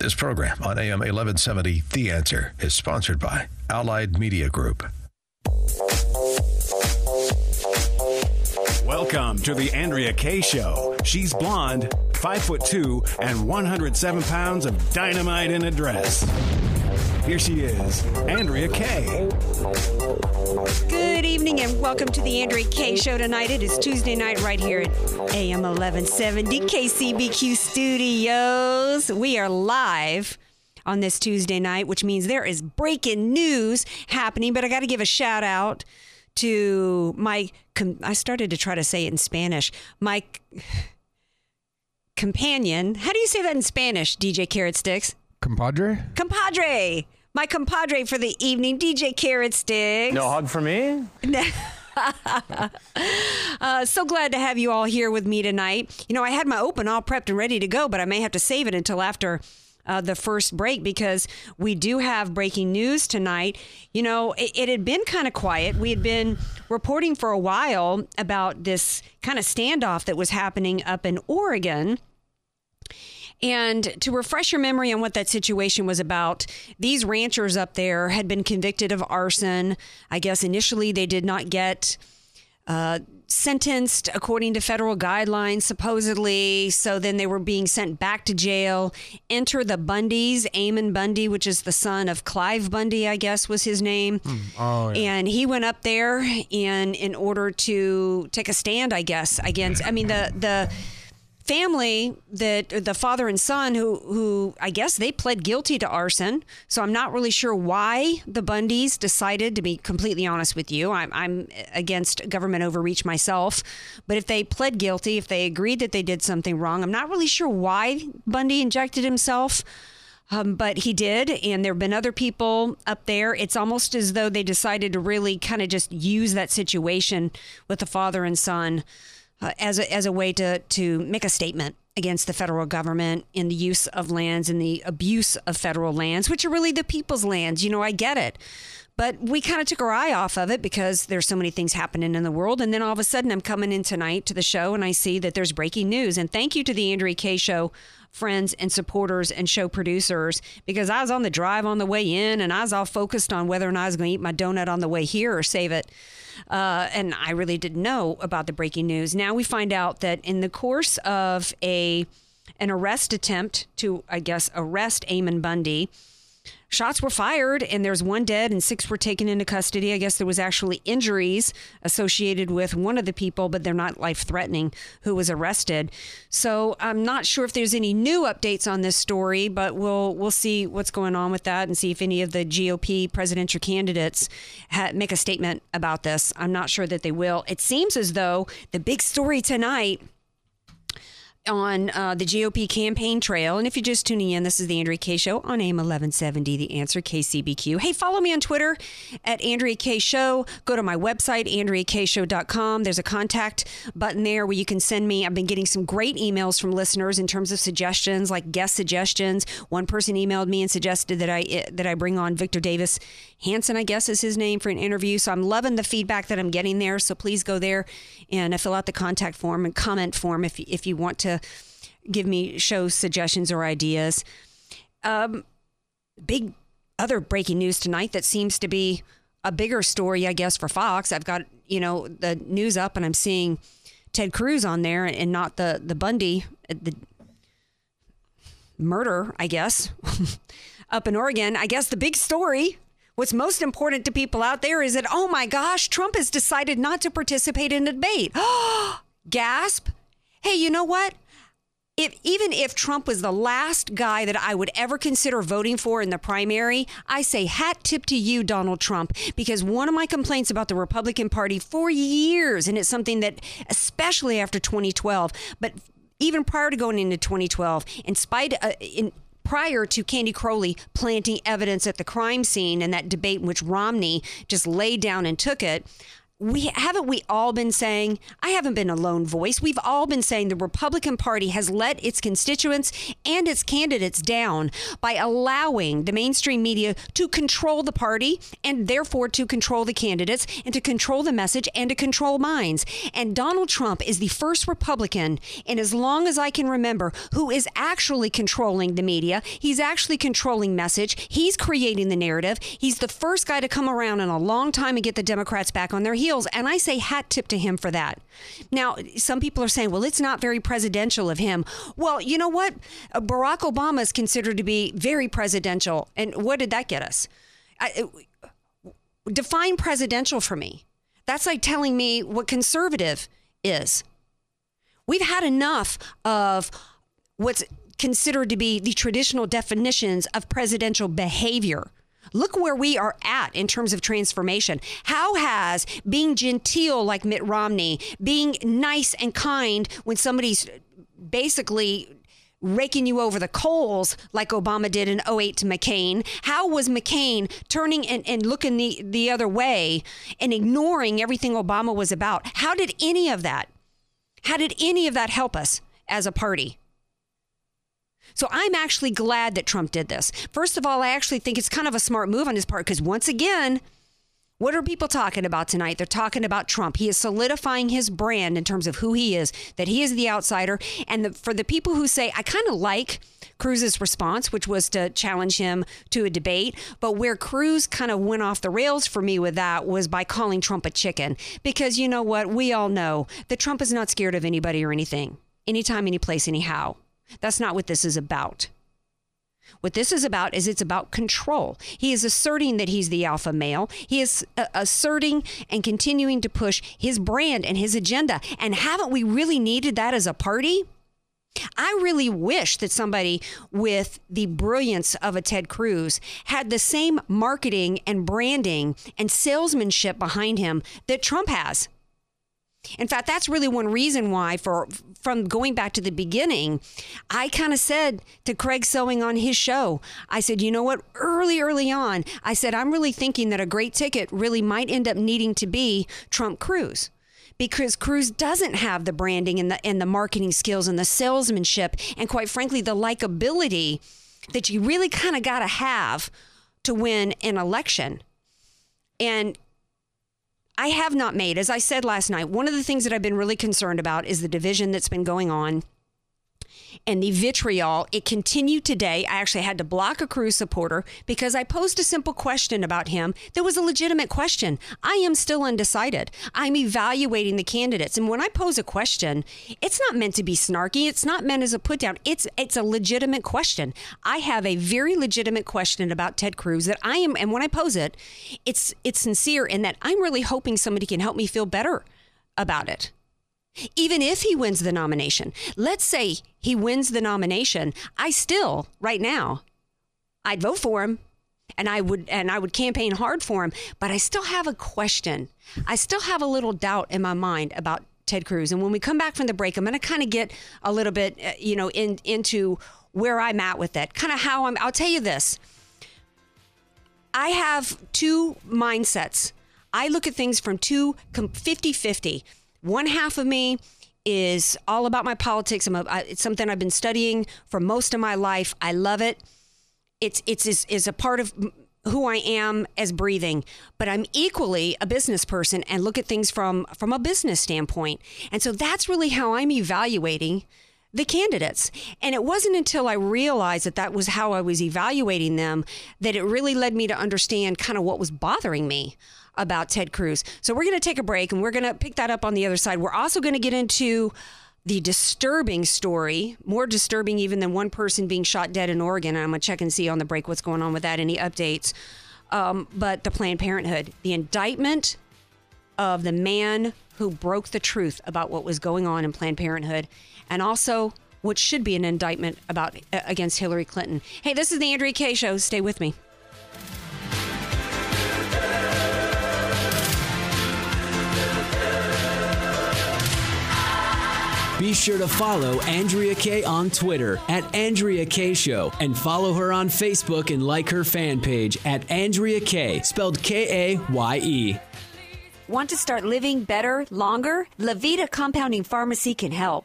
This program on AM 1170, The Answer, is sponsored by Allied Media Group. Welcome to the Andrea Kaye Show. She's blonde, five foot two, and 107 pounds of dynamite in a dress. Here she is, Andrea Kaye. Good evening and welcome to the Andrea Kaye Show tonight. It is Tuesday night right here at AM 1170 KCBQ Studios. We are live on this Tuesday night, which means there is breaking news happening. But I got to give a shout out to my, I started to try to say it in Spanish, my companion. How do you say that in Spanish, DJ Carrot Sticks? Compadre? Compadre. My compadre for the evening, DJ Carrot Sticks. No hug for me? Uh, so glad to have you all here with me tonight. You know, I had my open all prepped and ready to go, but I may have to save it until after uh, the first break because we do have breaking news tonight. You know, it, it had been kind of quiet. We had been reporting for a while about this kind of standoff that was happening up in Oregon. And to refresh your memory on what that situation was about, these ranchers up there had been convicted of arson. I guess initially they did not get uh, sentenced according to federal guidelines, supposedly. So then they were being sent back to jail. Enter the Bundys, Ammon Bundy, which is the son of Clive Bundy, I guess was his name. Oh, yeah. And he went up there in in order to take a stand, I guess, against. I mean the the family that the father and son who who I guess they pled guilty to arson. So I'm not really sure why the Bundys decided to be completely honest with you. I'm I'm against government overreach myself, but if they pled guilty, if they agreed that they did something wrong, I'm not really sure why Bundy injected himself. Um, but he did, and there have been other people up there. It's almost as though they decided to really kind of just use that situation with the father and son uh, as a, as a way to to make a statement against the federal government in the use of lands and the abuse of federal lands, which are really the people's lands. You know, I get it. But we kind of took our eye off of it because there's so many things happening in the world. And then all of a sudden, I'm coming in tonight to the show and I see that there's breaking news. And thank you to the Andrea Kaye Show friends and supporters and show producers because I was on the drive on the way in and I was all focused on whether or not I was going to eat my donut on the way here or save it. Uh, and I really didn't know about the breaking news. Now we find out that in the course of a an arrest attempt to, I guess, arrest Ammon Bundy, shots were fired and there's one dead and six were taken into custody. I guess there was actually injuries associated with one of the people, but they're not life threatening who was arrested. So I'm not sure if there's any new updates on this story, but we'll we'll see what's going on with that and see if any of the GOP presidential candidates ha- make a statement about this. I'm not sure that they will. It seems as though the big story tonight on uh, the GOP campaign trail. And if you're just tuning in, this is the Andrea Kaye Show on AM 1170, The Answer, KCBQ. Hey, follow me on Twitter at Andrea Kaye Show. Go to my website, AndreaKayeShow.com. There's a contact button there where you can send me. I've been getting some great emails from listeners in terms of suggestions, like guest suggestions. One person emailed me and suggested that I that I bring on Victor Davis Hanson, I guess is his name, for an interview. So I'm loving the feedback that I'm getting there. So please go there and uh, fill out the contact form and comment form if if you want to give me show suggestions or ideas. Um, big other breaking news tonight that seems to be a bigger story, I guess, for Fox. I've got you know the news up, and I'm seeing Ted Cruz on there, and not the the Bundy the murder, I guess, up in Oregon. I guess the big story. What's most important to people out there is that, oh my gosh, Trump has decided not to participate in the debate. Gasp. Hey, you know what? If even if Trump was the last guy that I would ever consider voting for in the primary, I say hat tip to you, Donald Trump, because one of my complaints about the Republican Party for years, and it's something that, especially after 2012, but even prior to going into 2012, in spite uh, in prior to Candy Crowley planting evidence at the crime scene and that debate in which Romney just laid down and took it. We haven't we all been saying i haven't been a lone voice. We've all been saying the republican party has let its constituents and its candidates down by allowing the mainstream media to control the party and therefore to control the candidates and to control the message and to control minds. And donald trump is the first republican in as long as i can remember who is actually controlling the media. He's actually controlling message. He's creating the narrative. He's the first guy to come around in a long time and get the democrats back on their heels heels. And I say hat tip to him for that. Now, some people are saying, well, it's not very presidential of him. Well, you know what? Uh, Barack Obama is considered to be very presidential. And what did that get us? I, uh, define presidential for me. That's like telling me what conservative is. We've had enough of what's considered to be the traditional definitions of presidential behavior. Look where we are at in terms of transformation. How has being genteel like Mitt Romney, being nice and kind when somebody's basically raking you over the coals like Obama did in 08 to McCain? How was McCain turning and, and looking the, the other way and ignoring everything Obama was about? How did any of that, how did any of that help us as a party? So I'm actually glad that Trump did this. First of all, I actually think it's kind of a smart move on his part because once again, what are people talking about tonight? They're talking about Trump. He is solidifying his brand in terms of who he is, that he is the outsider. And the, for the people who say, I kind of like Cruz's response, which was to challenge him to a debate, but where Cruz kind of went off the rails for me with that was by calling Trump a chicken. Because you know what? We all know that Trump is not scared of anybody or anything, anytime, any place, anyhow. That's not what this is about. What this is about is it's about control. He is asserting that he's the alpha male. He is uh, asserting and continuing to push his brand and his agenda. And haven't we really needed that as a party? I really wish that somebody with the brilliance of a Ted Cruz had the same marketing and branding and salesmanship behind him that Trump has. In fact, that's really one reason why, for from going back to the beginning, I kind of said to Craig Sewing on his show, I said, you know what? Early, early on, I said, I'm really thinking that a great ticket really might end up needing to be Trump Cruz because Cruz doesn't have the branding and the and the marketing skills and the salesmanship and quite frankly the likability that you really kind of got to have to win an election. And I have not made, as I said last night, one of the things that I've been really concerned about is the division that's been going on and the vitriol. It continued today. I actually had to block a Cruz supporter because I posed a simple question about him that was a legitimate question. I am still undecided. I'm evaluating the candidates. And when I pose a question, it's not meant to be snarky. It's not meant as a put down. It's it's a legitimate question. I have a very legitimate question about Ted Cruz that I am and when I pose it, it's it's sincere in that I'm really hoping somebody can help me feel better about it even if he wins the nomination. Let's say he wins the nomination. I still, right now, I'd vote for him and I would and I would campaign hard for him, but I still have a question. I still have a little doubt in my mind about Ted Cruz. And when we come back from the break, I'm going to kind of get a little bit, uh, you know, in into where I'm at with it. Kind of how I'm I'll tell you this. I have two mindsets. I look at things from two 50 50 one half of me is all about my politics. I'm a, I, it's something I've been studying for most of my life. I love it. It's it's is, is a part of who I am as breathing, but I'm equally a business person and look at things from from a business standpoint. And so that's really how I'm evaluating the candidates. And it wasn't until I realized that that was how I was evaluating them that it really led me to understand kind of what was bothering me about Ted Cruz. So we're going to take a break and we're going to pick that up on the other side. We're also going to get into the disturbing story, more disturbing even than one person being shot dead in Oregon. I'm going to check and see on the break what's going on with that, any updates. Um, but the Planned Parenthood, the indictment of the man who broke the truth about what was going on in Planned Parenthood, and also what should be an indictment about uh, against Hillary Clinton. Hey, this is the Andrea Kaye Show. Stay with me. Be sure to follow Andrea Kaye on Twitter at Andrea Kaye Show and follow her on Facebook and like her fan page at Andrea Kaye, spelled K A Y E. Want to start living better, longer? Levita Compounding Pharmacy can help.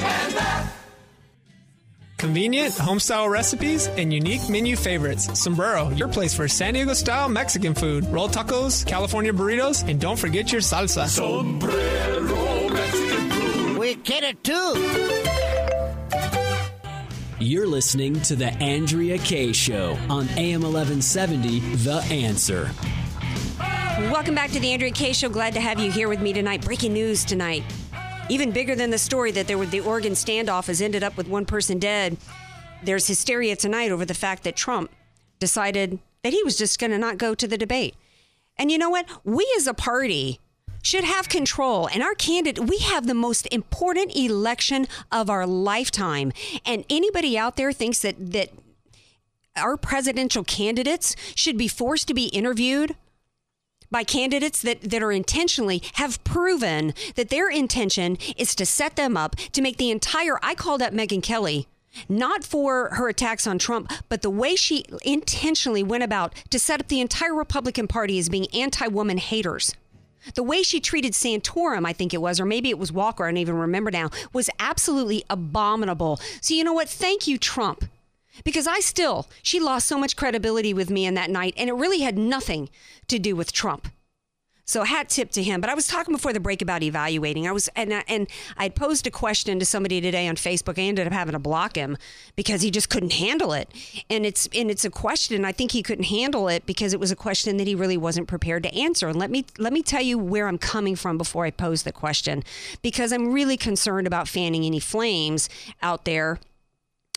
and Bath. Convenient home-style recipes and unique menu favorites. Sombrero, your place for San Diego-style Mexican food. Roll tacos, California burritos, and don't forget your salsa. Sombrero Mexican food. We get it too. You're listening to the Andrea Kaye Show on AM 1170. The Answer. Welcome back to the Andrea Kaye Show. Glad to have you here with me tonight. Breaking news tonight. Even bigger than the story that there were the Oregon standoff has ended up with one person dead. There's hysteria tonight over the fact that Trump decided that he was just going to not go to the debate. And you know what? We as a party should have control. And our candidate, we have the most important election of our lifetime. And anybody out there thinks that that our presidential candidates should be forced to be interviewed by candidates that, that are intentionally have proven that their intention is to set them up to make the entire I called up Megyn Kelly not for her attacks on Trump, but the way she intentionally went about to set up the entire Republican Party as being anti woman haters. The way she treated Santorum, I think it was, or maybe it was Walker, I don't even remember now, was absolutely abominable. So, you know what? Thank you, Trump. Because I still, she lost so much credibility with me in that night, and it really had nothing to do with Trump. So hat tip to him. But I was talking before the break about evaluating. I was and I, and I posed a question to somebody today on Facebook. I ended up having to block him because he just couldn't handle it. And it's and it's a question. I think he couldn't handle it because it was a question that he really wasn't prepared to answer. And let me let me tell you where I'm coming from before I pose the question, because I'm really concerned about fanning any flames out there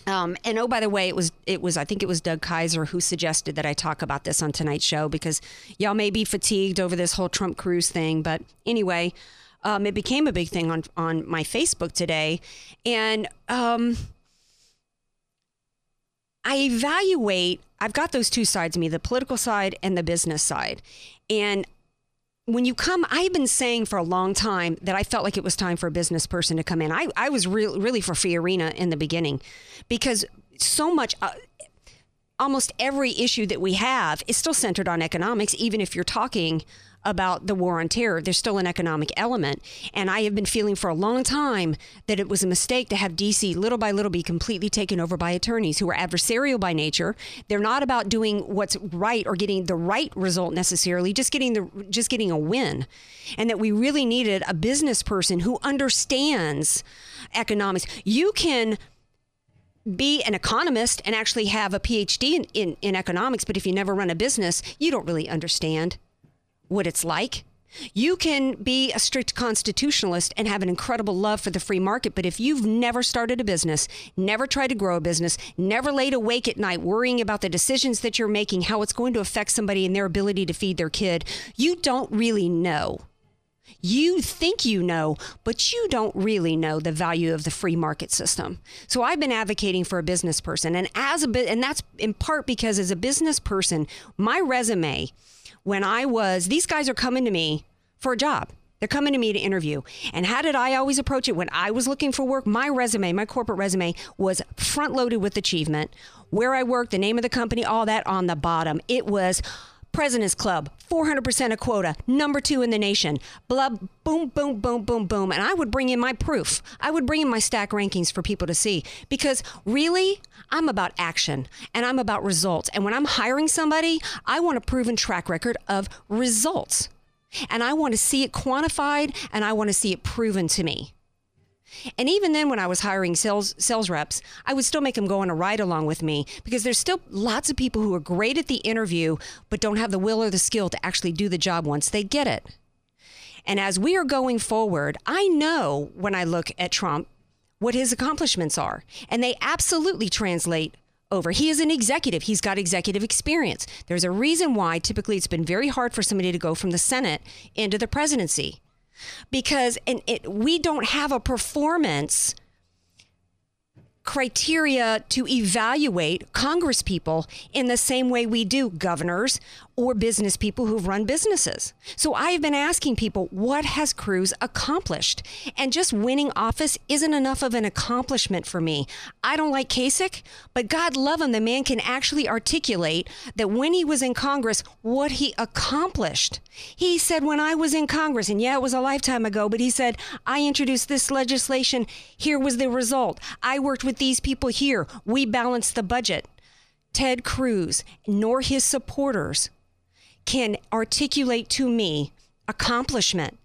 um, and oh, by the way, it was it was I think it was Doug Kaiser who suggested that I talk about this on tonight's show because y'all may be fatigued over this whole Trump Cruz thing. But anyway, um, it became a big thing on on my Facebook today, and um, I evaluate. I've got those two sides of me: the political side and the business side, and when you come, I've been saying for a long time that I felt like it was time for a business person to come in. I, I was re- really for Fiorina in the beginning because so much, uh, almost every issue that we have is still centered on economics, even if you're talking about the war on terror. There's still an economic element. And I have been feeling for a long time that it was a mistake to have DC little by little be completely taken over by attorneys who are adversarial by nature. They're not about doing what's right or getting the right result necessarily, just getting the just getting a win. And that we really needed a business person who understands economics. You can be an economist and actually have a PhD in, in, in, economics, but if you never run a business, you don't really understand what it's like. You can be a strict constitutionalist and have an incredible love for the free market, but if you've never started a business, never tried to grow a business, never laid awake at night worrying about the decisions that you're making, how it's going to affect somebody and their ability to feed their kid, you don't really know. You think you know, but you don't really know the value of the free market system. So I've been advocating for a business person, and as a and that's in part because as a business person, my resume when I was, these guys are coming to me for a job. They're coming to me to interview. And how did I always approach it when I was looking for work? My resume, my corporate resume was front loaded with achievement, where I worked, the name of the company, all that on the bottom. It was President's Club, 400% of quota, number two in the nation. Blah, boom, boom, boom, boom, boom. And I would bring in my proof. I would bring in my stack rankings for people to see because really, I'm about action and I'm about results. And when I'm hiring somebody, I want a proven track record of results. And I want to see it quantified and I want to see it proven to me. And even then, when I was hiring sales sales reps, I would still make them go on a ride along with me because there's still lots of people who are great at the interview but don't have the will or the skill to actually do the job once they get it. And as we are going forward, I know when I look at Trump what his accomplishments are, and they absolutely translate over. He is an executive. He's got executive experience. There's a reason why typically it's been very hard for somebody to go from the Senate into the presidency because and it, we don't have a performance criteria to evaluate Congress people in the same way we do governors or business people who've run businesses. So I've been asking people, what has Cruz accomplished? And just winning office isn't enough of an accomplishment for me. I don't like Kasich, but God love him, the man can actually articulate that when he was in Congress, what he accomplished. He said, when I was in Congress, and yeah, it was a lifetime ago, but he said, I introduced this legislation. Here was the result. I worked with these people here. We balanced the budget. Ted Cruz nor his supporters can articulate to me accomplishment.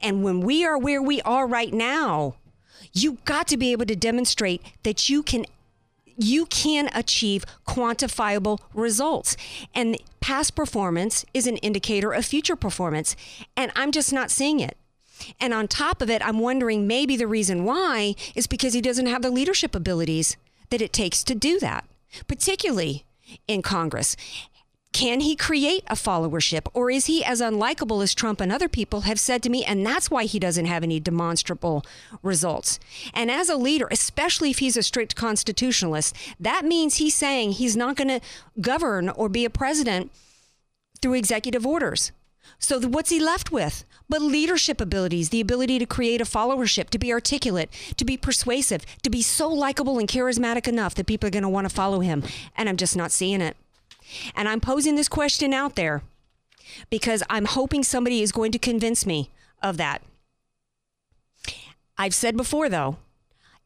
And when we are where we are right now, you got to be able to demonstrate that you can you can achieve quantifiable results. And past performance is an indicator of future performance. And I'm just not seeing it. And on top of it, I'm wondering maybe the reason why is because he doesn't have the leadership abilities that it takes to do that, particularly in Congress. Can he create a followership or is he as unlikable as Trump and other people have said to me? And that's why he doesn't have any demonstrable results. And as a leader, especially if he's a strict constitutionalist, that means he's saying he's not going to govern or be a president through executive orders. So what's he left with? But leadership abilities, the ability to create a followership, to be articulate, to be persuasive, to be so likable and charismatic enough that people are going to want to follow him. And I'm just not seeing it. And I'm posing this question out there because I'm hoping somebody is going to convince me of that. I've said before, though,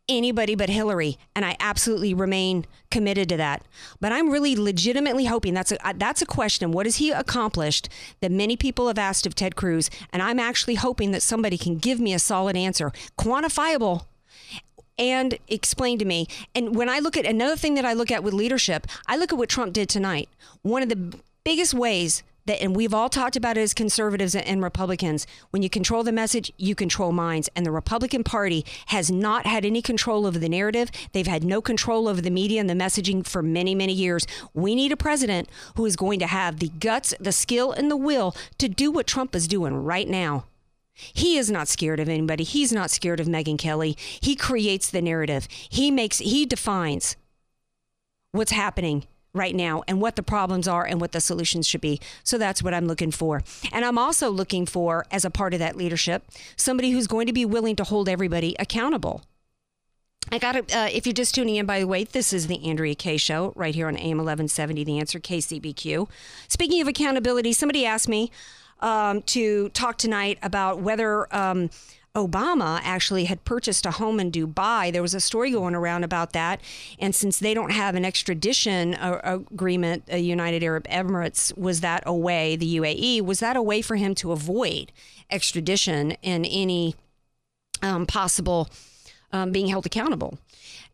anybody but Hillary, and I absolutely remain committed to that. But I'm really legitimately hoping that's a that's a question. What has he accomplished that many people have asked of Ted Cruz? And I'm actually hoping that somebody can give me a solid answer, quantifiable and explain to me. And when I look at another thing that I look at with leadership, I look at what Trump did tonight. One of the biggest ways that, and we've all talked about it as conservatives and Republicans, when you control the message, you control minds. And the Republican Party has not had any control over the narrative. They've had no control over the media and the messaging for many, many years. We need a president who is going to have the guts, the skill, and the will to do what Trump is doing right now. He is not scared of anybody. He's not scared of Megyn Kelly. He creates the narrative. He makes he defines what's happening right now and what the problems are and what the solutions should be. So that's what I'm looking for. And I'm also looking for as a part of that leadership, somebody who's going to be willing to hold everybody accountable. I got to, uh, if you're just tuning in, by the way, this is the Andrea Kaye Show right here on AM 1170, The Answer, KCBQ. Speaking of accountability, somebody asked me, um, to talk tonight about whether um, Obama actually had purchased a home in Dubai. There was a story going around about that. And since they don't have an extradition uh, agreement, the United Arab Emirates, was that a way, the UAE, was that a way for him to avoid extradition in any um, possible um, being held accountable?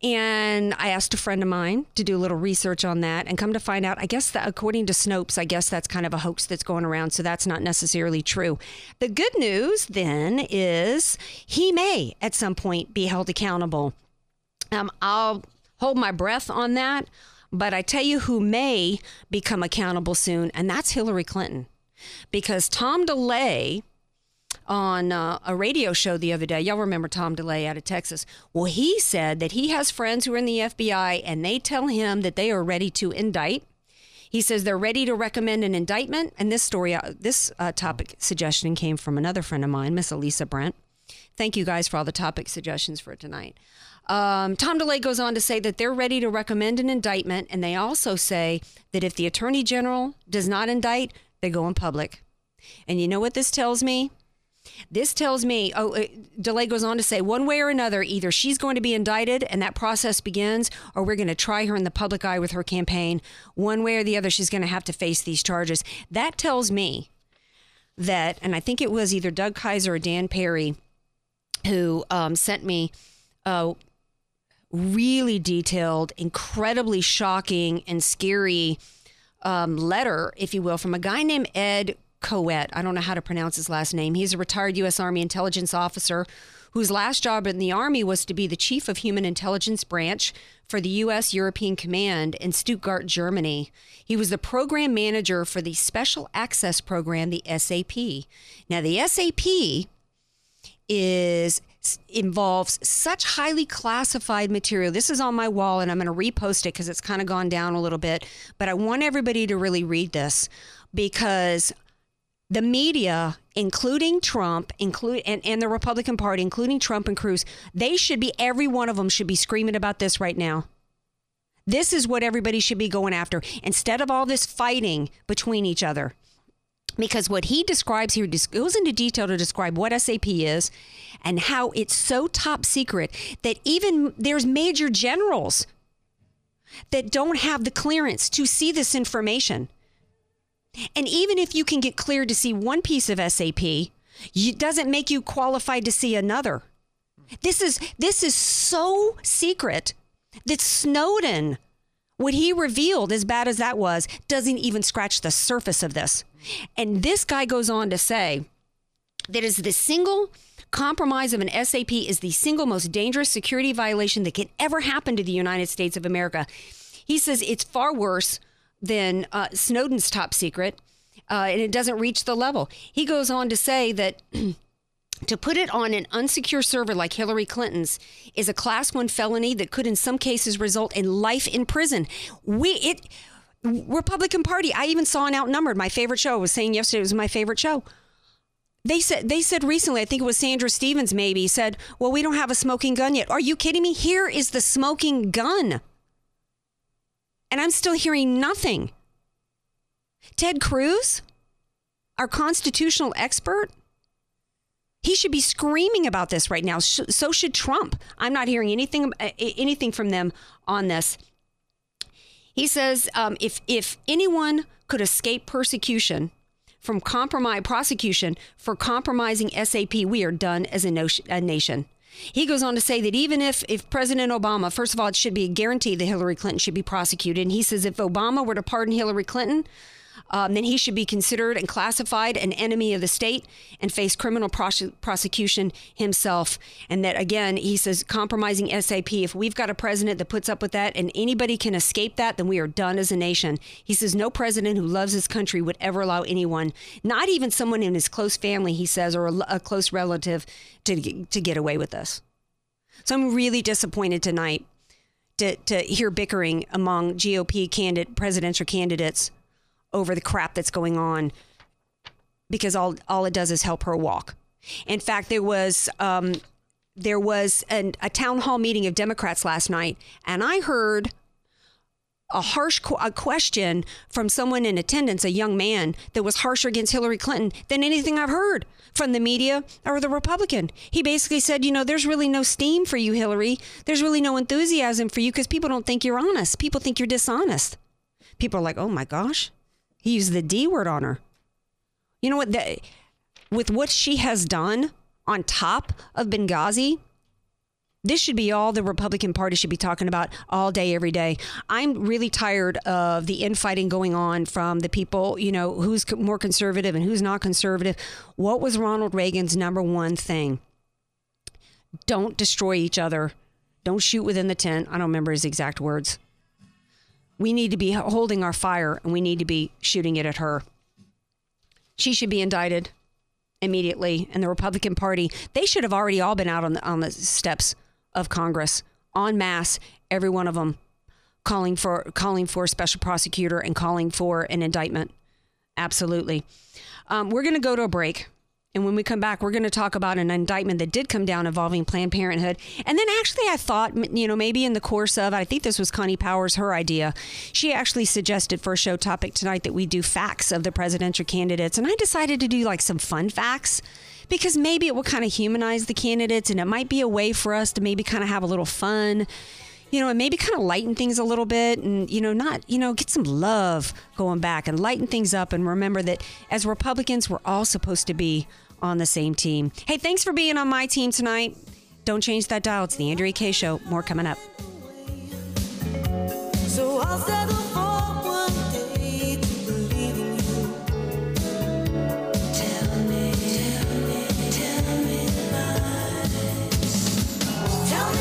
And I asked a friend of mine to do a little research on that and come to find out, I guess that according to Snopes, I guess that's kind of a hoax that's going around. So that's not necessarily true. The good news then is he may at some point be held accountable. Um, I'll hold my breath on that. But I tell you who may become accountable soon, and that's Hillary Clinton. Because Tom DeLay, on uh, a radio show the other day. Y'all remember Tom DeLay out of Texas? Well, he said that he has friends who are in the FBI and they tell him that they are ready to indict. He says they're ready to recommend an indictment. And this story, uh, this uh, topic suggestion came from another friend of mine, Miss Elisa Brent. Thank you guys for all the topic suggestions for tonight. Um, Tom DeLay goes on to say that they're ready to recommend an indictment, and they also say that if the attorney general does not indict, they go in public. And you know what this tells me? This tells me, oh, uh, DeLay goes on to say, one way or another, either she's going to be indicted and that process begins, or we're going to try her in the public eye with her campaign. One way or the other, she's going to have to face these charges. That tells me that, and I think it was either Doug Kaiser or Dan Perry who um, sent me a really detailed, incredibly shocking and scary um, letter, if you will, from a guy named Ed Coet. I don't know how to pronounce his last name. He's a retired U.S. Army intelligence officer whose last job in the Army was to be the chief of human intelligence branch for the U.S. European Command in Stuttgart, Germany. He was the program manager for the Special Access Program, the SAP. Now, the SAP is involves such highly classified material. This is on my wall and I'm going to repost it because it's kind of gone down a little bit, but I want everybody to really read this because the media, including Trump, include and, and the Republican Party, including Trump and Cruz, they should be every one of them should be screaming about this right now. This is what everybody should be going after instead of all this fighting between each other. Because what he describes here goes into detail to describe what SAP is and how it's so top secret that even there's major generals that don't have the clearance to see this information. And even if you can get cleared to see one piece of SAP, it doesn't make you qualified to see another. This is this is so secret that Snowden, what he revealed, as bad as that was, doesn't even scratch the surface of this. And this guy goes on to say that is the single compromise of an SAP is the single most dangerous security violation that can ever happen to the United States of America. He says it's far worse than uh, Snowden's top secret, uh, and it doesn't reach the level. He goes on to say that. to put it on an unsecure server like Hillary Clinton's is a class 1 felony that could in some cases result in life in prison. We it Republican Party, I even saw an outnumbered. My favorite show I was saying yesterday it was my favorite show. They said they said recently, I think it was Sandra Stevens maybe said, "Well, we don't have a smoking gun yet." Are you kidding me? Here is the smoking gun and I'm still hearing nothing. Ted Cruz, our constitutional expert, he should be screaming about this right now. So should Trump. I'm not hearing anything uh, anything from them on this. He says um, if if anyone could escape persecution from compromise prosecution for compromising SAP, we are done as a, a nation. He goes on to say that even if, if President Obama, first of all, it should be a guarantee that Hillary Clinton should be prosecuted. And he says if Obama were to pardon Hillary Clinton, um, then he should be considered and classified an enemy of the state and face criminal pros- prosecution himself. And that, again, he says, compromising SAP. If we've got a president that puts up with that and anybody can escape that, then we are done as a nation. He says, no president who loves his country would ever allow anyone, not even someone in his close family, he says, or a, a close relative, to, to get away with this. So I'm really disappointed tonight to, to hear bickering among GOP candidate presidential candidates over the crap that's going on because all all it does is help her walk. In fact, there was um, there was an, a town hall meeting of Democrats last night, and I heard a harsh qu- a question from someone in attendance, a young man, that was harsher against Hillary Clinton than anything I've heard from the media or the Republican. He basically said, you know, there's really no steam for you, Hillary. There's really no enthusiasm for you because people don't think you're honest. People think you're dishonest. People are like, oh my gosh, he used the D word on her. You know what? With what she has done on top of Benghazi, this should be all the Republican Party should be talking about all day, every day. I'm really tired of the infighting going on from the people, you know, who's more conservative and who's not conservative. What was Ronald Reagan's number one thing? Don't destroy each other. Don't shoot within the tent. I don't remember his exact words. We need to be holding our fire and we need to be shooting it at her. She should be indicted immediately. And the Republican Party, they should have already all been out on the, on the steps of Congress en masse, every one of them calling for calling for a special prosecutor and calling for an indictment. Absolutely. Um, we're going to go to a break. And when we come back, we're going to talk about an indictment that did come down involving Planned Parenthood. And then actually, I thought, you know, maybe in the course of, I think this was Connie Powers, her idea. She actually suggested for a show topic tonight that we do facts of the presidential candidates. And I decided to do like some fun facts because maybe it will kind of humanize the candidates and it might be a way for us to maybe kind of have a little fun you know, and maybe kind of lighten things a little bit and, you know, not, you know, get some love going back and lighten things up and remember that as Republicans, we're all supposed to be on the same team. Hey, thanks for being on my team tonight. Don't change that dial. It's the Andrea Kaye Show. More coming up. So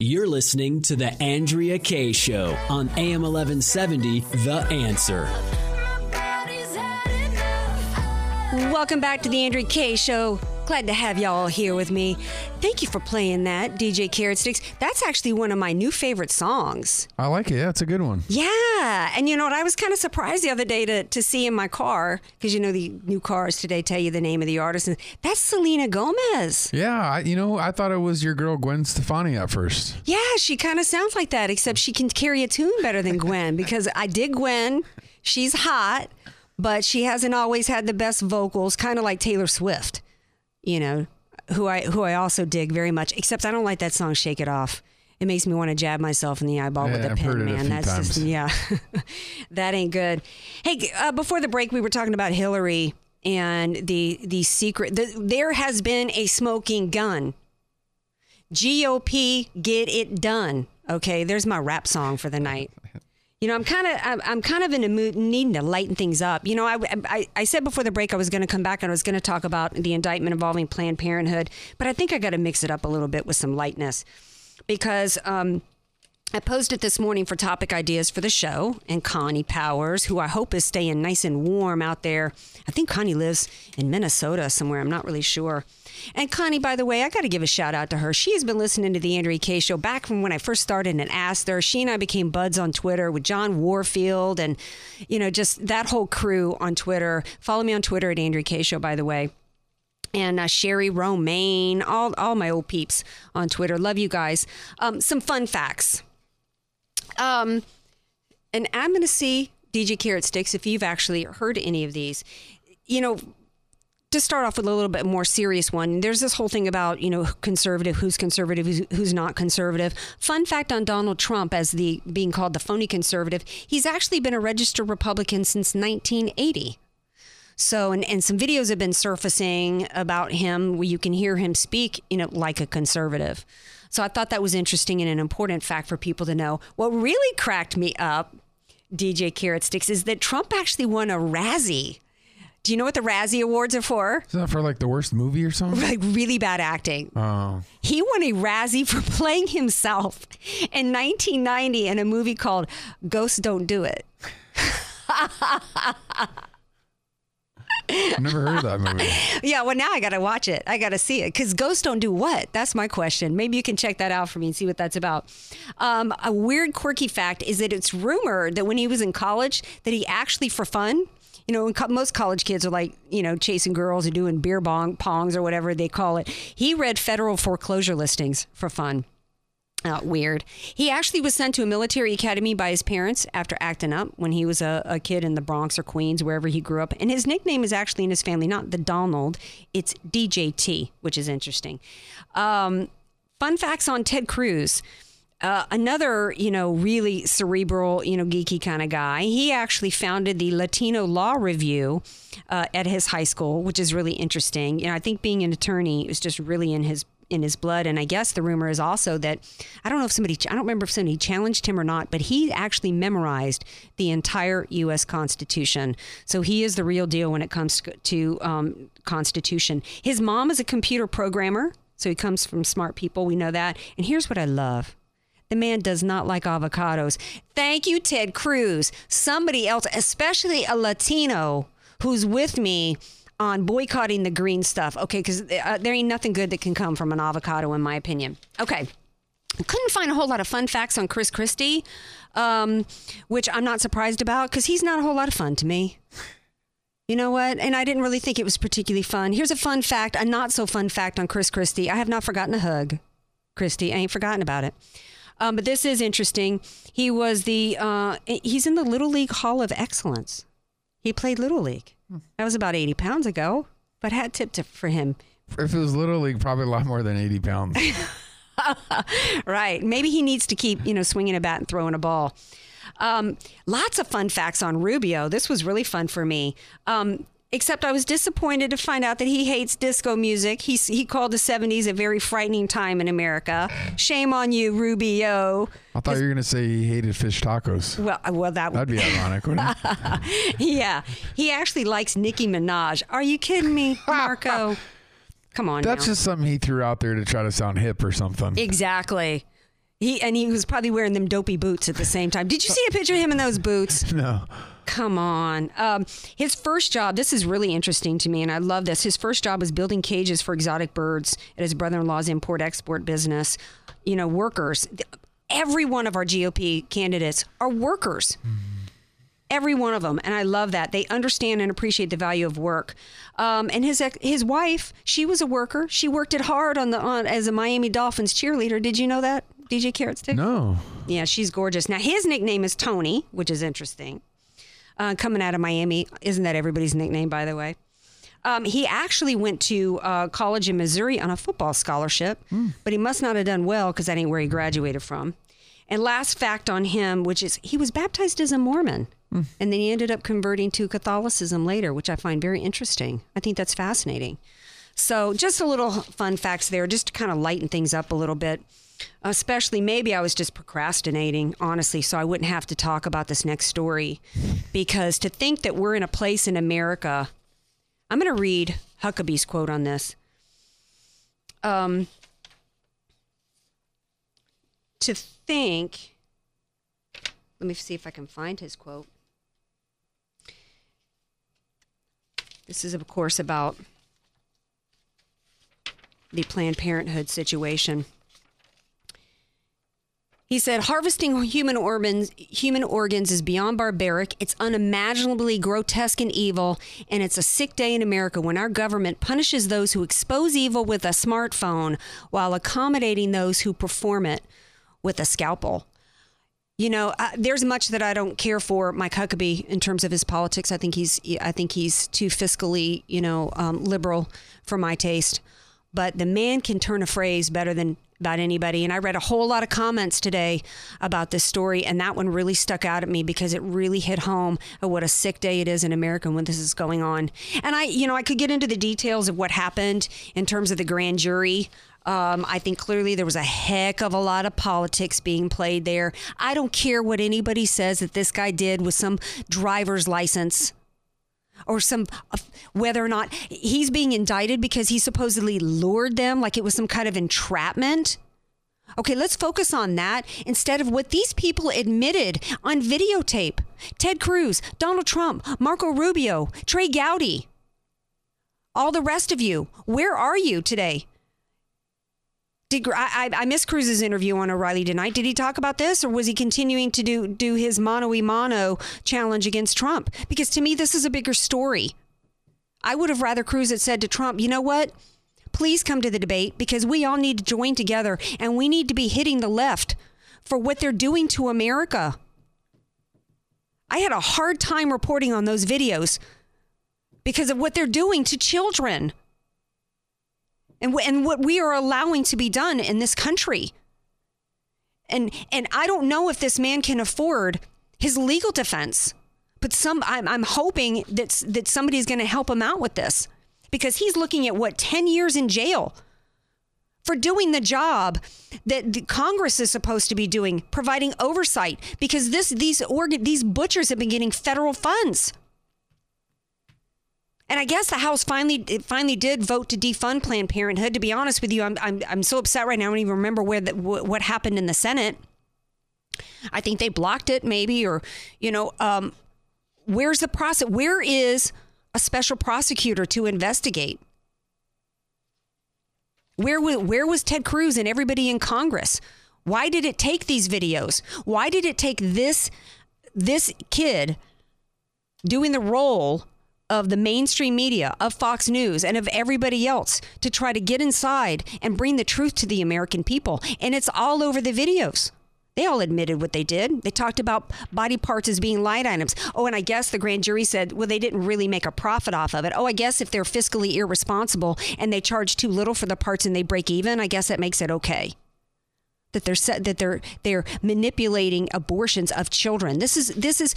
You're listening to The Andrea Kaye Show on AM 1170, The Answer. Welcome back to the Andrea Kaye Show. Glad to have y'all here with me. Thank you for playing that, DJ Carrot Sticks. That's actually one of my new favorite songs. I like it. Yeah, it's a good one. Yeah. And you know what? I was kind of surprised the other day to, to see in my car, because you know the new cars today tell you the name of the artist. And that's Selena Gomez. Yeah, I, you know, I thought it was your girl Gwen Stefani at first. Yeah, she kind of sounds like that, except she can carry a tune better than Gwen, because I dig Gwen. She's hot, but she hasn't always had the best vocals, kind of like Taylor Swift you know, who I who I also dig very much. Except I don't like that song "Shake It Off." It makes me want to jab myself in the eyeball Yeah, with a I've pen, a man. few That's times. just yeah, that ain't good. Hey, uh, before the break, we were talking about Hillary and the the secret. The, there has been a smoking gun. GOP, get it done. Okay, there's my rap song for the night. You know, I'm kind of I'm, I'm kind of in a mood needing to lighten things up. You know, I, I, I said before the break I was going to come back and I was going to talk about the indictment involving Planned Parenthood, but I think I got to mix it up a little bit with some lightness because um, I posted this morning for topic ideas for the show, and Connie Powers, who I hope is staying nice and warm out there. I think Connie lives in Minnesota somewhere. I'm not really sure. And Connie, by the way, I got to give a shout out to her. She has been listening to the Andrea Kaye show back from when I first started and asked her. She and I became buds on Twitter with John Warfield and, you know, just that whole crew on Twitter. Follow me on Twitter at Andrea Kaye show, by the way and uh, Sherry Romaine, all all my old peeps on Twitter. Love you guys. Um, some fun facts. Um, and I'm going to see DJ Carrot Sticks if you've actually heard any of these. You know, to start off with a little bit more serious one, there's this whole thing about, you know, conservative, who's conservative, who's, who's not conservative. Fun fact on Donald Trump as the being called the phony conservative, he's actually been a registered Republican since 1980. So, and, and some videos have been surfacing about him where you can hear him speak, you know, like a conservative. So I thought that was interesting and an important fact for people to know. What really cracked me up, DJ Carrot Sticks, is that Trump actually won a Razzie Do you know what the Razzie Awards are for? Is that for like the worst movie or something? Like really bad acting. Oh. He won a Razzie for playing himself in 1990 in a movie called Ghosts Don't Do It. I've never heard of that movie. Yeah, well, now I got to watch it. I got to see it because ghosts don't do what? That's my question. Maybe you can check that out for me and see what that's about. Um, a weird, quirky fact is that it's rumored that when he was in college, that he actually, for fun, you know, most college kids are like, you know, chasing girls or doing beer bong pongs or whatever they call it. He read federal foreclosure listings for fun. Uh, weird. He actually was sent to a military academy by his parents after acting up when he was a, a kid in the Bronx or Queens, wherever he grew up. And his nickname is actually in his family not the Donald, it's DJT, which is interesting. Um, fun facts on Ted Cruz. Uh, another, you know, really cerebral, you know, geeky kind of guy. He actually founded the Latino Law Review uh, at his high school, which is really interesting. You know, I think being an attorney is just really in his in his blood. And I guess the rumor is also that I don't know if somebody, I don't remember if somebody challenged him or not, but he actually memorized the entire U.S. Constitution. So he is the real deal when it comes to um, Constitution. His mom is a computer programmer, so he comes from smart people. We know that. And here's what I love. The man does not like avocados. Thank you, Ted Cruz. Somebody else, especially a Latino who's with me on boycotting the green stuff. Okay, because uh, there ain't nothing good that can come from an avocado, in my opinion. Okay. Couldn't find a whole lot of fun facts on Chris Christie, um, which I'm not surprised about because he's not a whole lot of fun to me. You know what? And I didn't really think it was particularly fun. Here's a fun fact, a not so fun fact on Chris Christie. I have not forgotten a hug, Christie. I ain't forgotten about it. Um, but this is interesting. He was the uh, he's in the Little League Hall of Excellence. He played Little League. That was about 80 pounds ago, but had tipped it for him. If it was Little League, probably a lot more than 80 pounds. right. Maybe he needs to keep, you know, swinging a bat and throwing a ball. Um, lots of fun facts on Rubio. This was really fun for me. Um, except I was disappointed to find out that he hates disco music. He, he called the 70s a very frightening time in America. Shame on you, Rubio. I thought you were going to say he hated fish tacos. Well, uh, well, that That'd be ironic, wouldn't it? yeah, he actually likes Nicki Minaj. Are you kidding me, Marco? Come on, That's now. just something he threw out there to try to sound hip or something. exactly. He and he was probably wearing them dopey boots at the same time. Did you see a picture of him in those boots? No. Come on. Um, his first job, this is really interesting to me, and I love this. His first job was building cages for exotic birds at his brother in law's import export business. You know, workers. Every one of our GOP candidates are workers. Every one of them, and I love that they understand and appreciate the value of work. Um, and his his wife, she was a worker. She worked it hard on the on as a Miami Dolphins cheerleader. Did you know that, DJ Carrot Stick? No. Yeah, she's gorgeous. Now his nickname is Tony, which is interesting. Uh, coming out of Miami, isn't that everybody's nickname, by the way? Um, he actually went to uh, college in Missouri on a football scholarship, but he must not have done well because that ain't where he graduated from. And last fact on him, which is he was baptized as a Mormon, and then he ended up converting to Catholicism later, which I find very interesting. I think that's fascinating. So, just a little fun facts there, just to kind of lighten things up a little bit. Especially, maybe I was just procrastinating, honestly, so I wouldn't have to talk about this next story. Because to think that we're in a place in America, I'm going to read Huckabee's quote on this. Um, to think, let me see if I can find his quote. This is, of course, about the Planned Parenthood situation. He said, harvesting human organs, human organs is beyond barbaric. It's unimaginably grotesque and evil, and it's a sick day in America when our government punishes those who expose evil with a smartphone while accommodating those who perform it with a scalpel. You know, uh, there's much that I don't care for Mike Huckabee in terms of his politics. I think he's, I think he's too fiscally, you know, um, liberal for my taste. But the man can turn a phrase better than about anybody. And I read a whole lot of comments today about this story, and that one really stuck out at me because it really hit home what a sick day it is in America when this is going on. And I, you know, I could get into the details of what happened in terms of the grand jury. Um, I think clearly there was a heck of a lot of politics being played there. I don't care what anybody says that this guy did with some driver's license. Or some uh, whether or not he's being indicted because he supposedly lured them like it was some kind of entrapment. Okay, let's focus on that instead of what these people admitted on videotape. Ted Cruz, Donald Trump, Marco Rubio, Trey Gowdy, all the rest of you. Where are you today? Did, I, I missed Cruz's interview on O'Reilly tonight. Did he talk about this, or was he continuing to do do his mano a mano challenge against Trump? Because to me, this is a bigger story. I would have rather Cruz had said to Trump, "You know what? Please come to the debate because we all need to join together, and we need to be hitting the left for what they're doing to America." I had a hard time reporting on those videos because of what they're doing to children and, w- and what we are allowing to be done in this country. And, and I don't know if this man can afford his legal defense, but some, I'm, I'm hoping that, that somebody's going to help him out with this because he's looking at what, 10 years in jail for doing the job that Congress is supposed to be doing, providing oversight because this, these, organ, these butchers have been getting federal funds. And I guess the House finally finally did vote to defund Planned Parenthood. To be honest with you, I'm I'm, I'm so upset right now. I don't even remember where the, what happened in the Senate. I think they blocked it, maybe, or you know, um, where's the process? Where is a special prosecutor to investigate? Where was where was Ted Cruz and everybody in Congress? Why did it take these videos? Why did it take this this kid doing the role of the mainstream media, of Fox News, and of everybody else to try to get inside and bring the truth to the American people. And it's all over the videos. They all admitted what they did. They talked about body parts as being light items. Oh, and I guess the grand jury said, well, they didn't really make a profit off of it. Oh, I guess if they're fiscally irresponsible and they charge too little for the parts and they break even, I guess that makes it okay. That they're that they're they're manipulating abortions of children. This is this is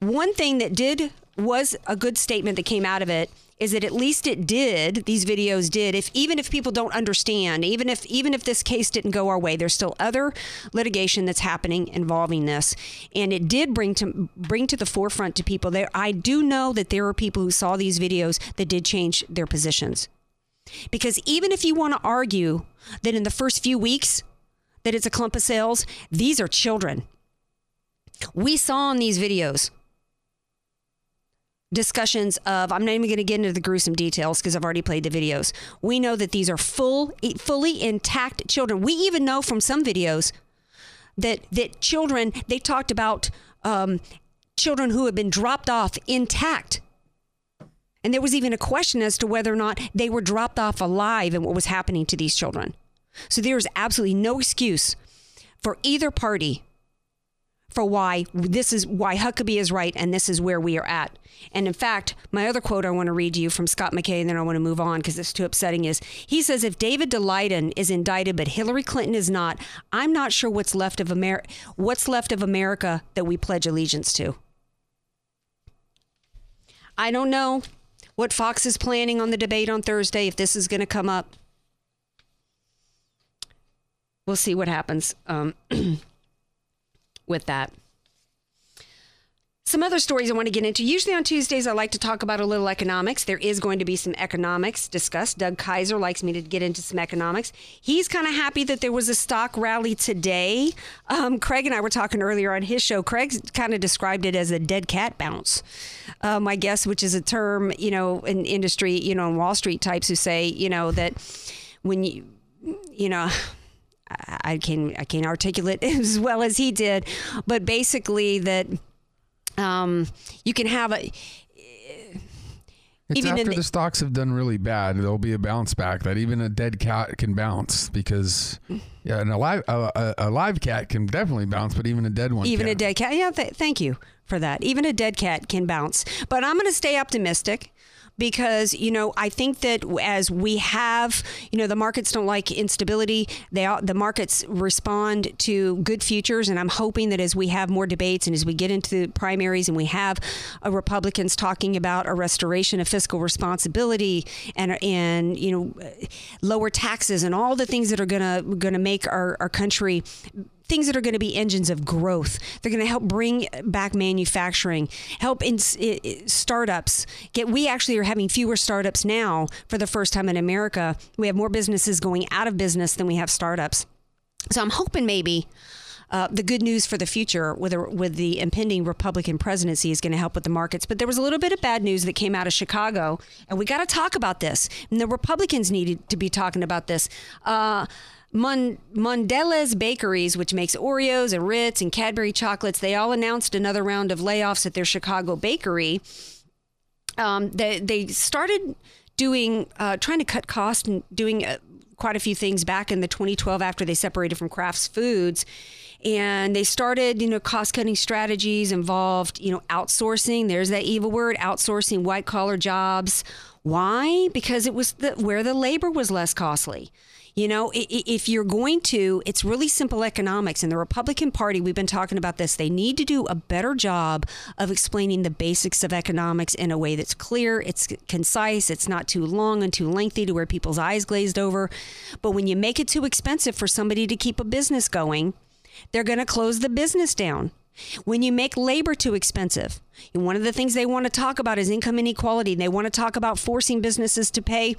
one thing that did was a good statement that came out of it is that at least it did these videos did if even if people don't understand even if even if this case didn't go our way there's still other litigation that's happening involving this. And it did bring to bring to the forefront to people there. I do know that there are people who saw these videos that did change their positions. Because even if you want to argue that in the first few weeks that it's a clump of cells these are children. We saw in these videos discussions of I'm not even going to get into the gruesome details because I've already played the videos. We know that these are full fully intact children. We even know from some videos that that children they talked about um, children who have been dropped off intact. And there was even a question as to whether or not they were dropped off alive and what was happening to these children. So there is absolutely no excuse for either party for why this is why Huckabee is right and this is where we are at. And in fact, my other quote I want to read to you from Scott McKay, and then I want to move on because it's too upsetting. Is he says if David Daleiden is indicted but Hillary Clinton is not, I'm not sure what's left of America. What's left of America that we pledge allegiance to? I don't know what Fox is planning on the debate on Thursday. If this is going to come up, we'll see what happens um, with that. Some other stories I want to get into. Usually on Tuesdays, I like to talk about a little economics. There is going to be some economics discussed. Doug Kaiser likes me to get into some economics. He's kind of happy that there was a stock rally today. Um, Craig and I were talking earlier on his show. Craig kind of described it as a dead cat bounce, um, I guess, which is a term, you know, in industry, you know, in Wall Street types who say, you know, that when you, you know, I can I can't articulate as well as he did, but basically that um, you can have a. It's even after in the, stocks have done really bad, there'll be a bounce back. That even a dead cat can bounce because, yeah, an alive a, a, a live cat can definitely bounce, but even a dead one, even can. a dead cat. Yeah, th- thank you for that. Even a dead cat can bounce, but I'm going to stay optimistic because you know I think that as we have you know the markets don't like instability. They all, the markets respond to good futures and I'm hoping that as we have more debates and as we get into the primaries and we have uh, Republicans talking about a restoration of fiscal responsibility and and you know lower taxes and all the things that are gonna gonna make our, our country things that are going to be engines of growth. They're going to help bring back manufacturing, help in i- i- startups get. We actually are having fewer startups now for the first time in America. We have more businesses going out of business than we have startups. So I'm hoping maybe. Uh, the good news for the future with a, with the impending Republican presidency is going to help with the markets. But there was a little bit of bad news that came out of Chicago, and we got to talk about this. And the Republicans needed to be talking about this. Uh, Mon- Mondelez Bakeries, which makes Oreos and Ritz and Cadbury chocolates, they all announced another round of layoffs at their Chicago bakery. Um, they they started doing uh, trying to cut costs and doing uh, quite a few things back in the 2012 after they separated from Kraft Foods. And they started, you know, cost cutting strategies involved, you know, outsourcing. There's that evil word, outsourcing white collar jobs. Why? Because it was the, where the labor was less costly. You know, if you're going to, it's really simple economics. And the Republican Party, we've been talking about this, they need to do a better job of explaining the basics of economics in a way that's clear, it's concise, it's not too long and too lengthy to where people's eyes glazed over. But when you make it too expensive for somebody to keep a business going, they're going to close the business down. When you make labor too expensive, and one of the things they want to talk about is income inequality. They want to talk about forcing businesses to pay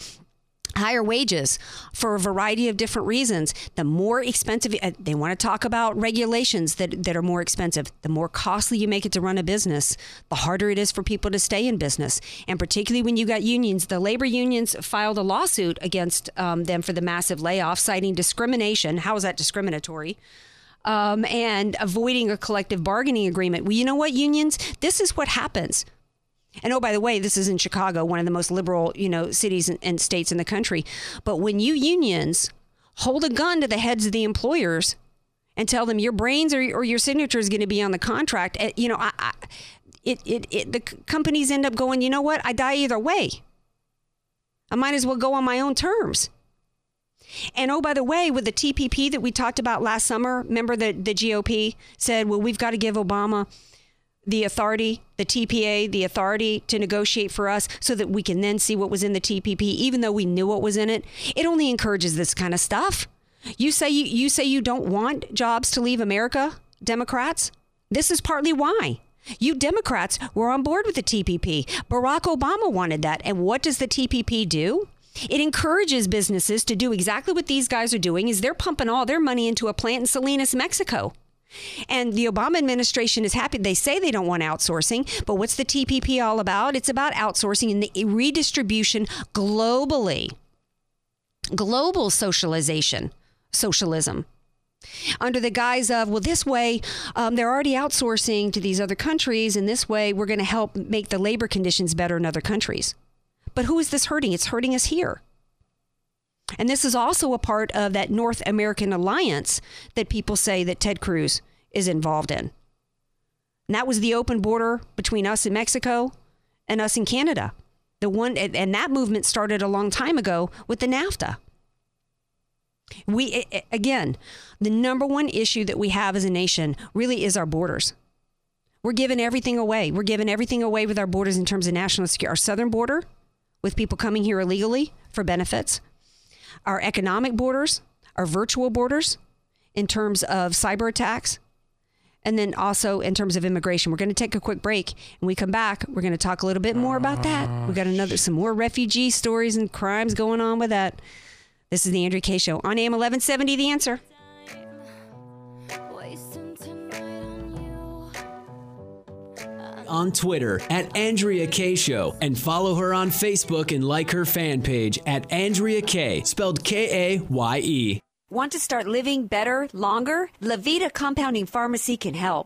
higher wages for a variety of different reasons. The more expensive, uh, they want to talk about regulations that, that are more expensive. The more costly you make it to run a business, the harder it is for people to stay in business. And particularly when you got unions, the labor unions filed a lawsuit against um, them for the massive layoffs, citing discrimination. How is that discriminatory? Um, and avoiding a collective bargaining agreement. Well, you know what, unions? This is what happens. And oh, by the way, this is in Chicago, one of the most liberal, you know, cities and, and states in the country. But when you unions hold a gun to the heads of the employers and tell them your brains or, or your signature is going to be on the contract, eh, you know, I, I, it, it, it, the companies end up going, you know what? I die either way. I might as well go on my own terms. And oh, by the way, with the TPP that we talked about last summer, remember that the GOP said, well, we've got to give Obama the authority, the TPA, the authority to negotiate for us so that we can then see what was in the TPP, even though we knew what was in it. It only encourages this kind of stuff. You say you, you say you don't want jobs to leave America, Democrats. This is partly why. You Democrats were on board with the TPP. Barack Obama wanted that. And what does the TPP do? It encourages businesses to do exactly what these guys are doing is they're pumping all their money into a plant in Salinas, Mexico. And the Obama administration is happy. They say they don't want outsourcing, but what's the TPP all about? It's about outsourcing and the redistribution globally. Global socialization, socialism. Under the guise of, well, this way um, they're already outsourcing to these other countries, and this way we're going to help make the labor conditions better in other countries. But who is this hurting? It's hurting us here. And this is also a part of that North American alliance that people say that Ted Cruz is involved in. And that was the open border between us and Mexico and us in Canada. The one and that movement started a long time ago with the NAFTA. We again, the number one issue that we have as a nation really is our borders. We're giving everything away. We're giving everything away with our borders in terms of national security. Our southern border, with people coming here illegally for benefits, our economic borders, our virtual borders, in terms of cyber attacks, and then also in terms of immigration. We're going to take a quick break. and we come back, we're going to talk a little bit more about that. Oh, we got another some more refugee stories and crimes going on with that. This is the Andrea Kaye Show on AM 1170. The answer. On Twitter at Andrea Kaye Show and follow her on Facebook and like her fan page at Andrea Kaye, spelled K A Y E. Want to start living better, longer? Levita Compounding Pharmacy can help.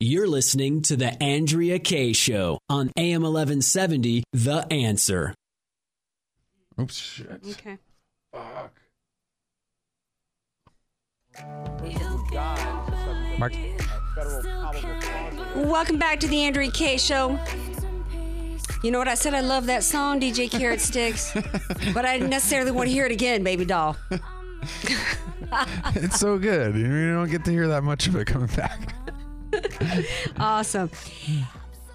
You're listening to the Andrea Kaye Show on AM 1170, The Answer. Oops, shit. Okay. Fuck. Mark. Welcome back to the Andrea Kaye Show. You know what I said? I love that song, DJ Carrot Sticks, but I didn't necessarily want to hear it again, baby doll. it's so good. You don't get to hear that much of it coming back. awesome.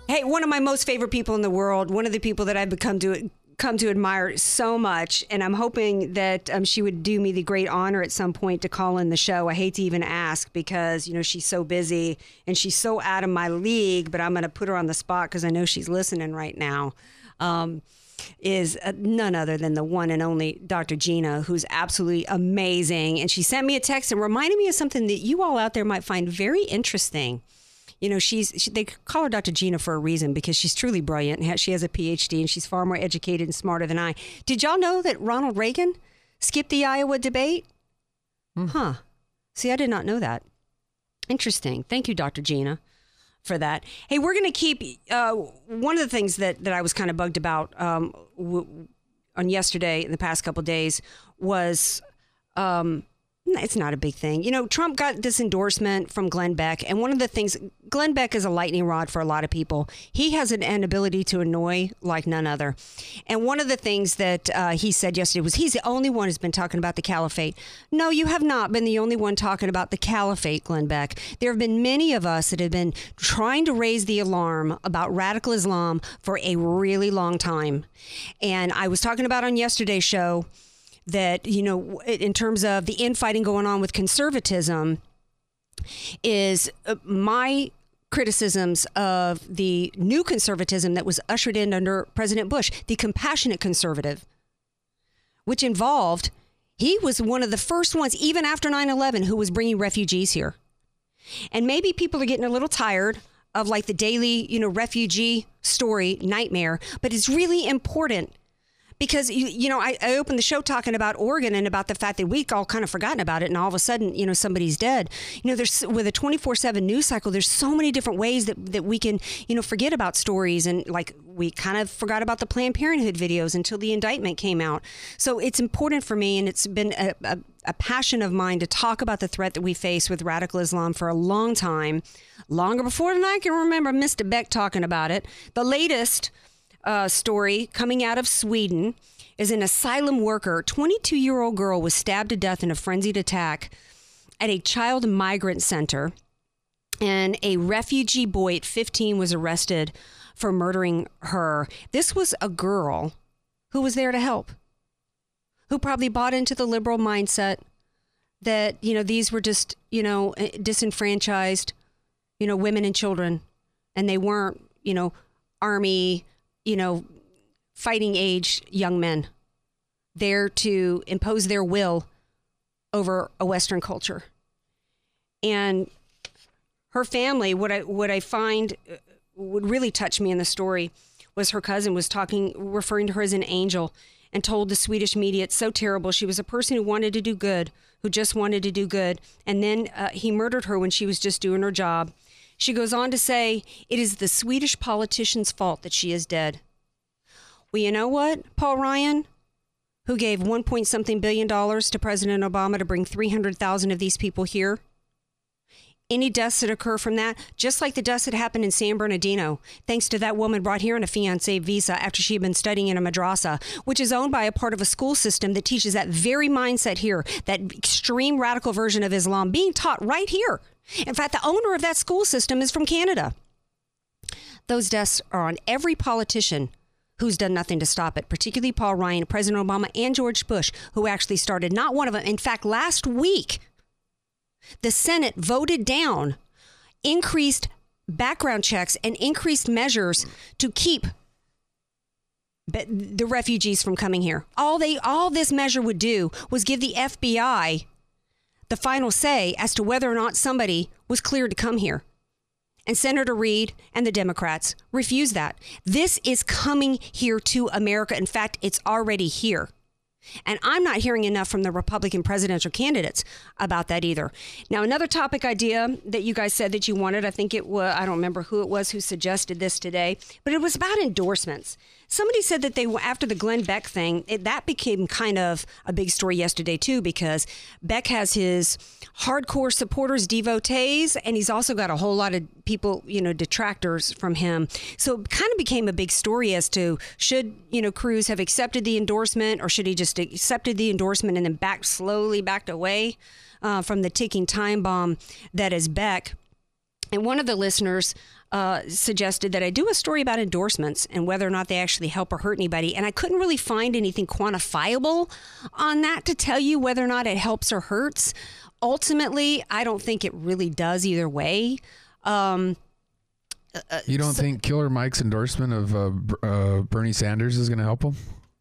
Hey, one of my most favorite people in the world, one of the people that I've become to come to admire so much, and I'm hoping that um, she would do me the great honor at some point to call in the show. I hate to even ask because you know she's so busy and she's so out of my league, but I'm going to put her on the spot because I know she's listening right now. Um, is uh, none other than the one and only Dr. Gina, who's absolutely amazing. And she sent me a text and reminded me of something that you all out there might find very interesting. You know, she's she, they call her Dr. Gina for a reason because she's truly brilliant. She has a PhD and she's far more educated and smarter than I. Did y'all know that Ronald Reagan skipped the Iowa debate? Huh. See, I did not know that. Interesting. Thank you, Dr. Gina for that. Hey, we're going to keep uh, one of the things that, that I was kind of bugged about um, w- on yesterday in the past couple days was um, it's not a big thing. You know, Trump got this endorsement from Glenn Beck, and one of the things Glenn Beck is a lightning rod for a lot of people. He has an, an ability to annoy like none other. And one of the things that uh, he said yesterday was he's the only one who's been talking about the caliphate. No, you have not been the only one talking about the caliphate, Glenn Beck. There have been many of us that have been trying to raise the alarm about radical Islam for a really long time. And I was talking about on yesterday's show that you know in terms of the infighting going on with conservatism is uh, my criticisms of the new conservatism that was ushered in under President Bush, the compassionate conservative, which involved he was one of the first ones even after 9/11 who was bringing refugees here. And maybe people are getting a little tired of like the daily, you know, refugee story nightmare, but it's really important because you you know I, I opened the show talking about Oregon and about the fact that we all kind of forgotten about it and all of a sudden you know somebody's dead you know there's with a 24/7 news cycle there's so many different ways that that we can you know forget about stories and like we kind of forgot about the Planned Parenthood videos until the indictment came out so it's important for me and it's been a, a, a passion of mine to talk about the threat that we face with radical Islam for a long time longer before than I can remember Mr. Beck talking about it the latest uh, story coming out of Sweden is an asylum worker. 22 year old girl was stabbed to death in a frenzied attack at a child migrant center. And a refugee boy at 15 was arrested for murdering her. This was a girl who was there to help, who probably bought into the liberal mindset that, you know, these were just, you know, eh, disenfranchised, you know, women and children. And they weren't, you know, army you know, fighting age young men there to impose their will over a Western culture. And her family, what I what I find uh, would really touch me in the story was her cousin was talking, referring to her as an angel, and told the Swedish media it's so terrible. She was a person who wanted to do good, who just wanted to do good, and then uh, he murdered her when she was just doing her job. She goes on to say, It is the Swedish politician's fault that she is dead. Well, you know what, Paul Ryan, who gave one point something billion dollars to President Obama to bring 300,000 of these people here? Any deaths that occur from that, just like the deaths that happened in San Bernardino, thanks to that woman brought here on a fiancé visa after she had been studying in a madrasa, which is owned by a part of a school system that teaches that very mindset here, that extreme radical version of Islam being taught right here. In fact, the owner of that school system is from Canada. Those deaths are on every politician who's done nothing to stop it, particularly Paul Ryan, President Obama, and George Bush, who actually started not one of them. In fact, last week, The Senate voted down increased background checks and increased measures to keep the refugees from coming here. All they all this measure would do was give the FBI the final say as to whether or not somebody was cleared to come here. And Senator Reid and the Democrats refuse that. This is coming here to America. In fact, it's already here. And I'm not hearing enough from the Republican presidential candidates about that either. Now, another topic idea that you guys said that you wanted, I think it was, I don't remember who it was who suggested this today, but it was about endorsements. Somebody said that they, after the Glenn Beck thing, it, that became kind of a big story yesterday too, because Beck has his hardcore supporters, devotees, and he's also got a whole lot of people, you know, detractors from him. So it kind of became a big story as to should, you know, Cruz have accepted the endorsement or should he just accepted the endorsement and then backed slowly backed away uh, from the ticking time bomb that is Beck. And one of the listeners uh, suggested that I do a story about endorsements and whether or not they actually help or hurt anybody. And I couldn't really find anything quantifiable on that to tell you whether or not it helps or hurts. Ultimately, I don't think it really does either way. Um, uh, you don't so, think Killer Mike's endorsement of uh, uh, Bernie Sanders is going to help him?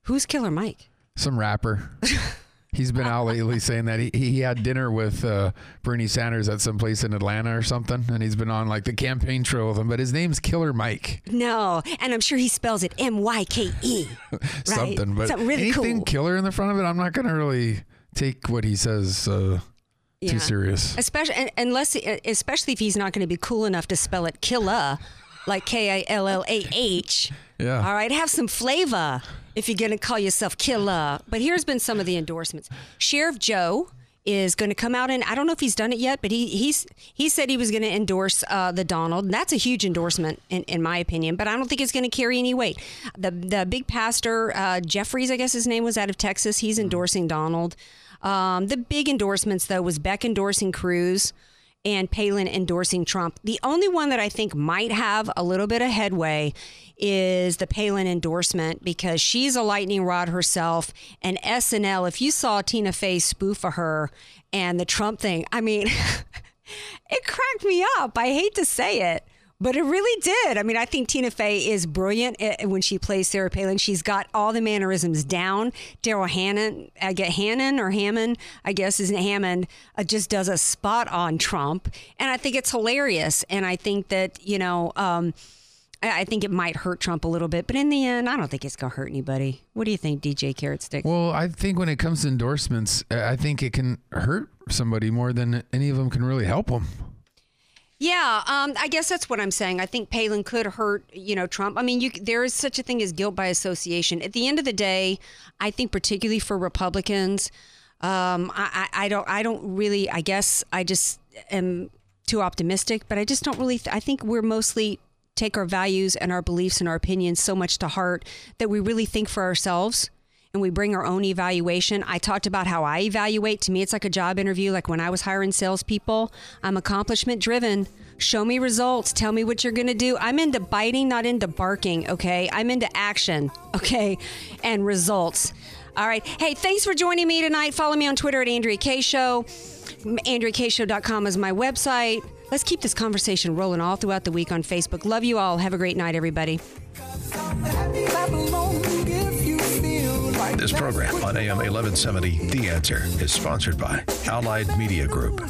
Who's Killer Mike? Some rapper. He's been out lately saying that he, he had dinner with uh, Bernie Sanders at some place in Atlanta or something, and he's been on like the campaign trail with him. But his name's Killer Mike. No, and I'm sure he spells it M Y K E. Something, but something really anything cool. killer in the front of it, I'm not going to really take what he says. Uh, Yeah. Too serious. Especially unless, especially if he's not going to be cool enough to spell it killa, like K I L L A H. Yeah. All right, have some flavor if you're going to call yourself killer. But here's been some of the endorsements. Sheriff Joe is going to come out and I don't know if he's done it yet, but he he's he said he was going to endorse uh, the Donald. And that's a huge endorsement in, in my opinion, but I don't think it's going to carry any weight. The the big pastor uh, Jeffress, I guess his name was out of Texas. He's endorsing Donald. Um, the big endorsements though was Beck endorsing Cruz and Palin endorsing Trump. The only one that I think might have a little bit of headway is the Palin endorsement because she's a lightning rod herself. And SNL, if you saw Tina Fey spoof of her and the Trump thing, I mean, it cracked me up. I hate to say it. But it really did. I mean, I think Tina Fey is brilliant when she plays Sarah Palin. She's got all the mannerisms down. Daryl Hannon, I get Hannon or Hammond, I guess is Hammond, uh, just does a spot on Trump, and I think it's hilarious. And I think that you know, um, I, I think it might hurt Trump a little bit, but in the end, I don't think it's gonna hurt anybody. What do you think, DJ Carrot Stick? Well, I think when it comes to endorsements, uh, I think it can hurt somebody more than any of them can really help them. Yeah, um, I guess that's what I'm saying. I think Palin could hurt, you know, Trump. I mean, you, there is such a thing as guilt by association. At the end of the day, I think particularly for Republicans, um, I, I, I don't, I don't really. I guess I just am too optimistic, but I just don't really. Th- I think we're mostly take our values and our beliefs and our opinions so much to heart that we really think for ourselves and we bring our own evaluation. I talked about how I evaluate. To me, it's like a job interview. Like when I was hiring salespeople, I'm accomplishment driven. Show me results. Tell me what you're going to do. I'm into biting, not into barking. Okay. I'm into action. Okay. And results. All right. Hey, thanks for joining me tonight. Follow me on Twitter at Andrea Kaye Show. AndreaKayeShow.com is my website. Let's keep this conversation rolling all throughout the week on Facebook. Love you all. Have a great night, everybody. This program on AM 1170, The Answer, is sponsored by Allied Media Group.